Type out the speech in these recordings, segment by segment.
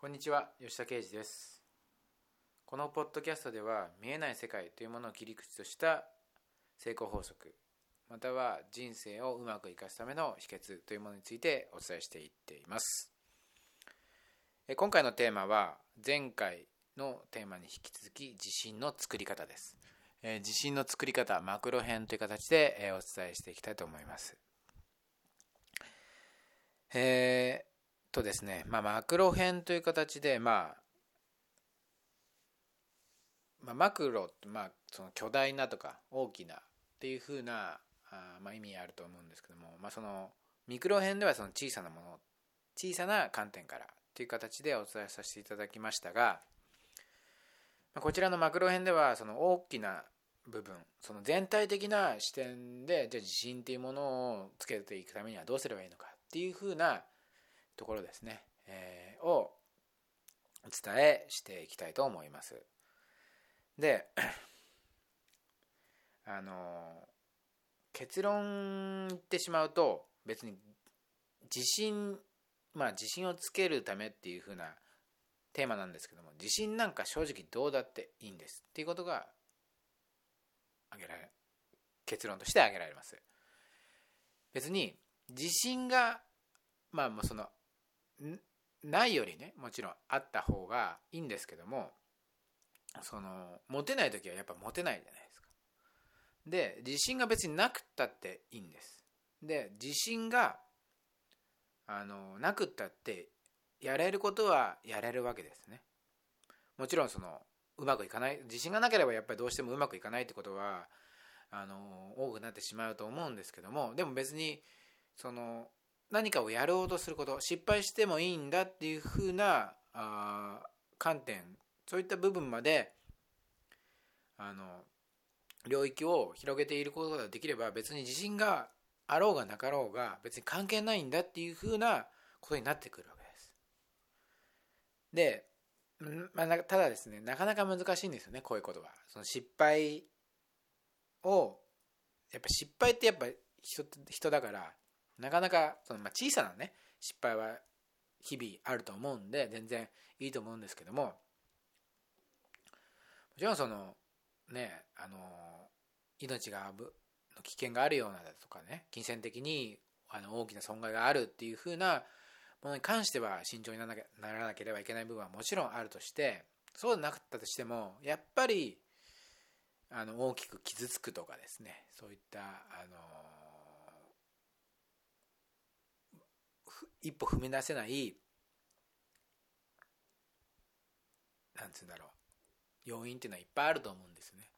こんにちは吉田啓二です。このポッドキャストでは見えない世界というものを切り口とした成功法則または人生をうまく生かすための秘訣というものについてお伝えしていっています。今回のテーマは前回のテーマに引き続き自信の作り方です。自信の作り方マクロ編という形でお伝えしていきたいと思います。えー、とですね、まあ、マクロ編という形で、まあ、まあ、マクロって、まあ、その巨大なとか大きなっていうふうなあ、まあ、意味あると思うんですけども、まあ、そのミクロ編ではその小さなもの小さな観点からという形でお伝えさせていただきましたがまこちらのマクロ編ではその大きな部分その全体的な視点でじゃあ自信っていうものをつけていくためにはどうすればいいのかっていうふうなところですね、えー、をお伝えしていきたいと思います。であの結論言ってしまうと別に自信まあ自信をつけるためっていうふうなテーマなんですけども自信なんか正直どうだっていいんです。っていうことが挙げられ結論として挙げられます。別に自信がまあもうそのないよりねもちろんあった方がいいんですけどもその持てない時はやっぱ持てないじゃないですか。で自信が別になくったっていいんです。で自信があのなくったってやれることはやれるわけですね。もちろんそのうまくいかない自信がなければやっぱりどうしてもうまくいかないってことはあの多くなってしまうと思うんですけどもでも別にその何かをやろうとすること失敗してもいいんだっていうふうなあ観点そういった部分まであの領域を広げていることができれば別に自信があろうがなかろうが別に関係ないんだっていうふうなことになってくるわけです。で、まあ、ただですねなかなか難しいんですよねこういうことは。その失敗をやっぱ失敗ってやっぱ人人だからなかなかその、ま、小さなね失敗は日々あると思うんで全然いいと思うんですけどももちろんそのねあの命がの危険があるようなだとかね金銭的にあの大きな損害があるっていうふうなものに関しては慎重にならなならなければいけない部分はもちろんあるとしてそうでなかったとしてもやっぱりあの大きく傷つくとかですねそういったあの一歩踏み出せないなんつうんだろう要因っていうのはいっぱいあると思うんですね。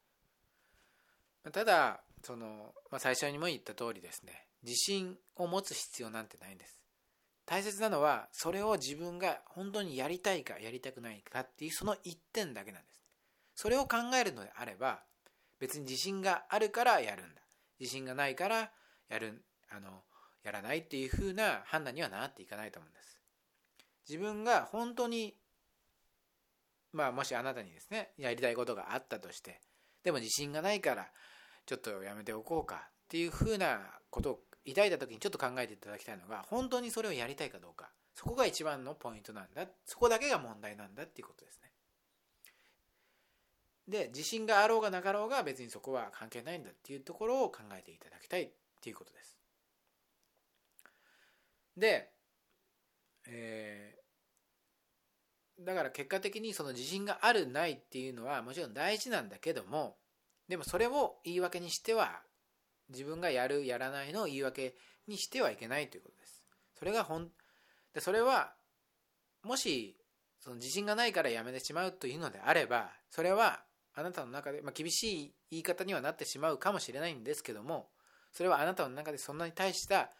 ただその、まあ、最初にも言った通りですね自信を持つ必要なんてないんです。大切なのはそれを自分が本当にやりたいかやりたくないかっていうその一点だけなんです。それを考えるのであれば別に自信があるからやるんだ自信がないからやるあのやらないっていう風な判断にはなっていかないと思うんです。自分が本当にまあもしあなたにですねやりたいことがあったとしてでも自信がないからちょっとやめておこうかっていう風なことを抱いた時にちょっと考えていただきたいのが本当にそれをやりたいかどうか。そこが一番のポイントなんだ。そこだけが問題なんだっていうことですね。で自信があろうがなかろうが別にそこは関係ないんだっていうところを考えていただきたいっていうことです。で、えー、だから結果的にその自信があるないっていうのはもちろん大事なんだけどもでもそれを言い訳にしては自分がやるやらないのを言い訳にしてはいけないということです。それがほんでそれはもしその自信がないからやめてしまうというのであればそれはあなたの中で、まあ、厳しい言い方にはなってしまうかもしれないんですけどもそれはあなたの中でそんなに大した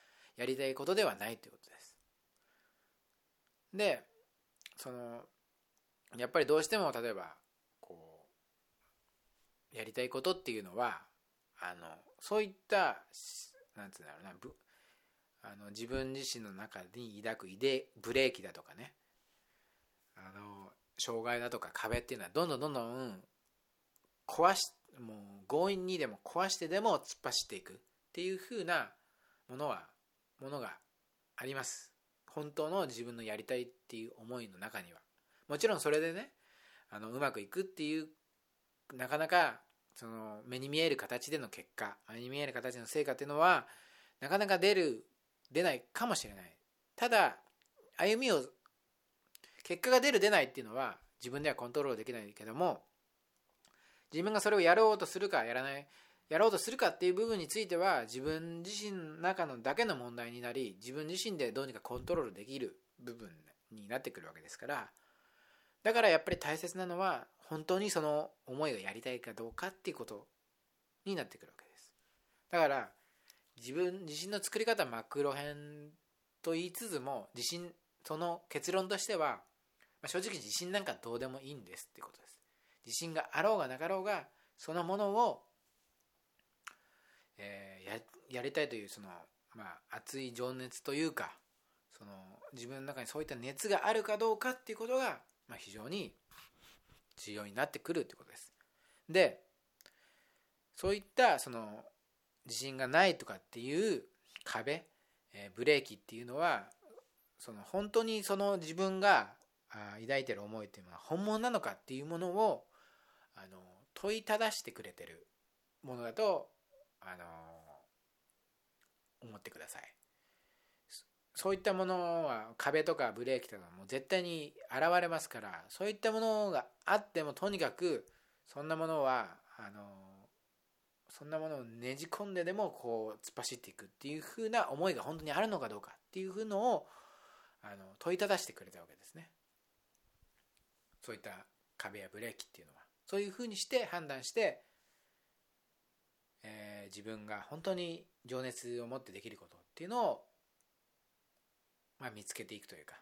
やりたいことではないということです。でそのやっぱりどうしても例えばこうやりたいことっていうのはあのそういったなんつうんだろうなあの自分自身の中に抱くイデブレーキだとかねあの障害だとか壁っていうのはどんどんどんどん壊しもう強引にでも壊してでも突っ走っていくっていう風なものはものがあります。本当の自分のやりたいっていう思いの中には。もちろんそれでねあのうまくいくっていうなかなかその目に見える形での結果目に見える形の成果っていうのはなかなか出る出ないかもしれない。ただ歩みを結果が出る出ないっていうのは自分ではコントロールできないけども自分がそれをやろうとするかやらないやろうとするかっていう部分については自分自身の中のだけの問題になり自分自身でどうにかコントロールできる部分になってくるわけですから。だからやっぱり大切なのは本当にその思いがやりたいかどうかっていうことになってくるわけです。だから自分自身の作り方マクロ編と言いつつも自信その結論としては、ま、正直自信なんかどうでもいいんですってことです。自信があろうがなかろうがそのものを、えー、やりたいというその、まあ、熱い情熱というかその自分の中にそういった熱があるかどうかっていうことが、まあ、非常に重要になってくるってことです。でそういったその自信がないとかっていう壁、えー、ブレーキっていうのはその本当にその自分が抱いてる思いっていうのは本物なのかっていうものをあの問いただしてくれてるものだとあの思ってください。そういったものは壁とかブレーキとかも絶対に現れますからそういったものがあってもとにかくそんなものはあのそんなものをねじ込んででもこう突っ走っていくっていう風な思いが本当にあるのかどうかっていう風のをあの問いただしてくれたわけですね。そういった壁やブレーキっていうのは。そういう風にして判断して、えー、自分が本当に情熱を持ってできることっていうのを、まあ、見つけていくというか、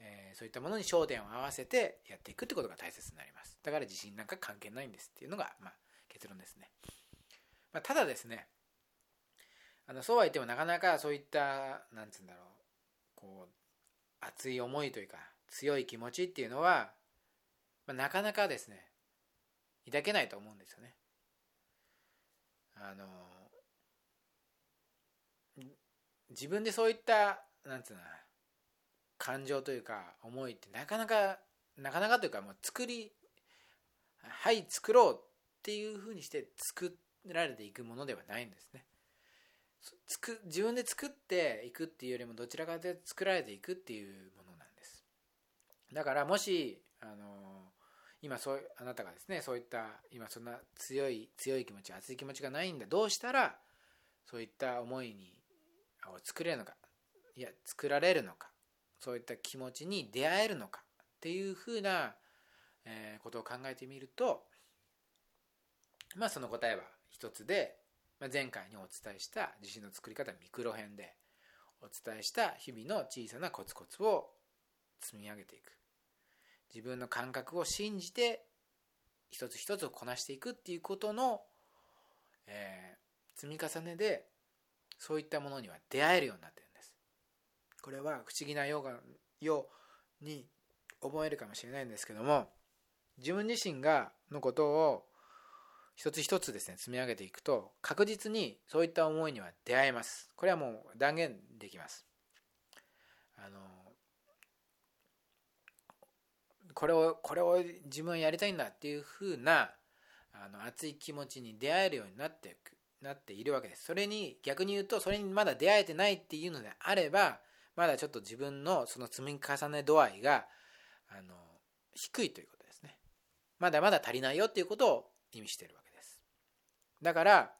えー、そういったものに焦点を合わせてやっていくってことが大切になりますだから自信なんか関係ないんですっていうのが、まあ、結論ですね、まあ、ただですねあのそうは言ってもなかなかそういったなんつうんだろうこう熱い思いというか強い気持ちっていうのは、まあ、なかなかですね抱けないと思うんですよね。あの自分でそういったなんつうの感情というか思いってなかなかなかなかというかもう作りはい作ろうっていうふうにして作られていくものではないんですね。つく自分で作っていくっていうよりもどちらかというと作られていくっていうものなんですだからもしあの今そうあなたがですねそういった今そんな強い強い気持ち熱い気持ちがないんだ。どうしたらそういった思いにを作れるのか。いや作られるのか。そういった気持ちに出会えるのか。っていうふうな、えことを考えてみるとまあその答えは一つでまあ前回にお伝えした地震の作り方ミクロ編でお伝えした日々の小さなコツコツを積み上げていく。自分の感覚を信じて一つ一つをこなしていくっていうことの、えー、積み重ねでそういったものには出会えるようになってるんです。これは不思議なようがように思えるかもしれないんですけども自分自身がのことを一つ一つですね積み上げていくと確実にそういった思いには出会えます。これはもう断言できます。あのこれをこれを自分はやりたいんだっていうふうなあの熱い気持ちに出会えるようになってなっているわけです。それに逆に言うとそれにまだ出会えてないっていうのであればまだちょっと自分のその積み重ね度合いがあの低いということですね。まだまだ足りないよっていうことを意味しているわけです。だから、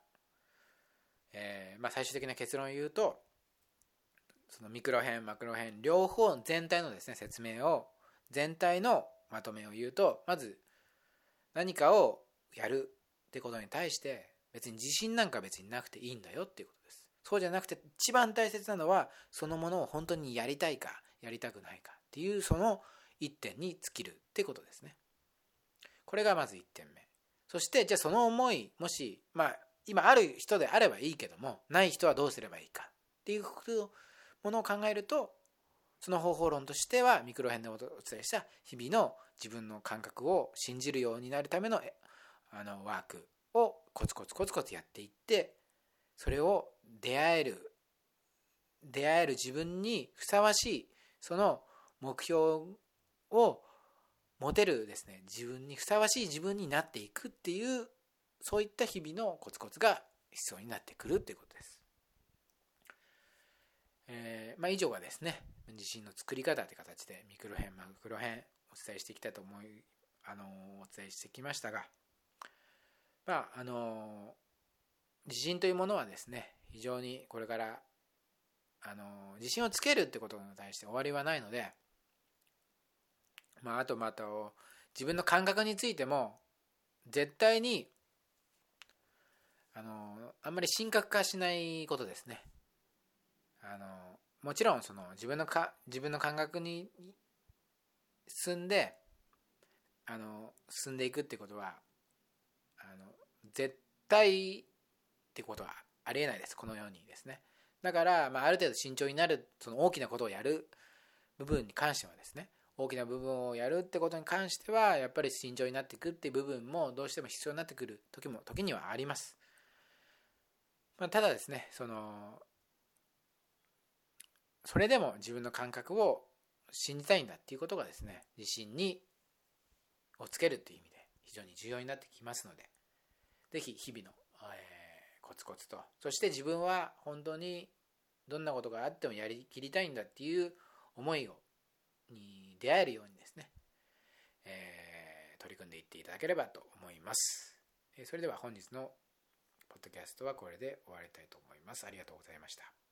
えー、まあ、最終的な結論を言うとそのミクロ編マクロ編両方全体のですね説明を全体のまとめを言うとまず何かをやるってことに対して別に自信なんか別になくていいんだよっていうことです。そうじゃなくて一番大切なのはそのものを本当にやりたいかやりたくないかっていうその一点に尽きるってことですね。これがまず1点目。そしてじゃあその思いもしまあ今ある人であればいいけどもない人はどうすればいいかっていうものを考えるとその方法論としてはミクロ編でお伝えした日々の自分の感覚を信じるようになるためのあのワークをコツコツコツコツやっていってそれを出会える出会える自分にふさわしいその目標を持てるですね自分にふさわしい自分になっていくっていうそういった日々のコツコツが必要になってくるということです。えー、まあ、以上がですね自信の作り方という形でミクロ編マクロ編お伝えしていきたいと思いあのお伝えしてきましたがまああの自信というものはですね非常にこれからあの自信をつけるってことに対して終わりはないのでまああとまた自分の感覚についても絶対にあのあんまり深刻化しないことですね。あのもちろんその自分のか自分の感覚に進んであの進んでいくってことはあの絶対ってことはありえないです。このようにですね。だから、まあ、ある程度慎重になるその大きなことをやる部分に関してはですね。大きな部分をやるってことに関してはやっぱり慎重になっていくっていう部分もどうしても必要になってくる時も時にはあります、まあ、ただですねそのそれでも自分の感覚を信じたいんだっていうことがですね自信にをつけるっていう意味で非常に重要になってきますので是非日々の、えー、コツコツとそして自分は本当にどんなことがあってもやりきりたいんだっていう思いをに出会えるようにですね、えー、取り組んでいっていただければと思います。それでは本日のポッドキャストはこれで終わりたいと思います。ありがとうございました。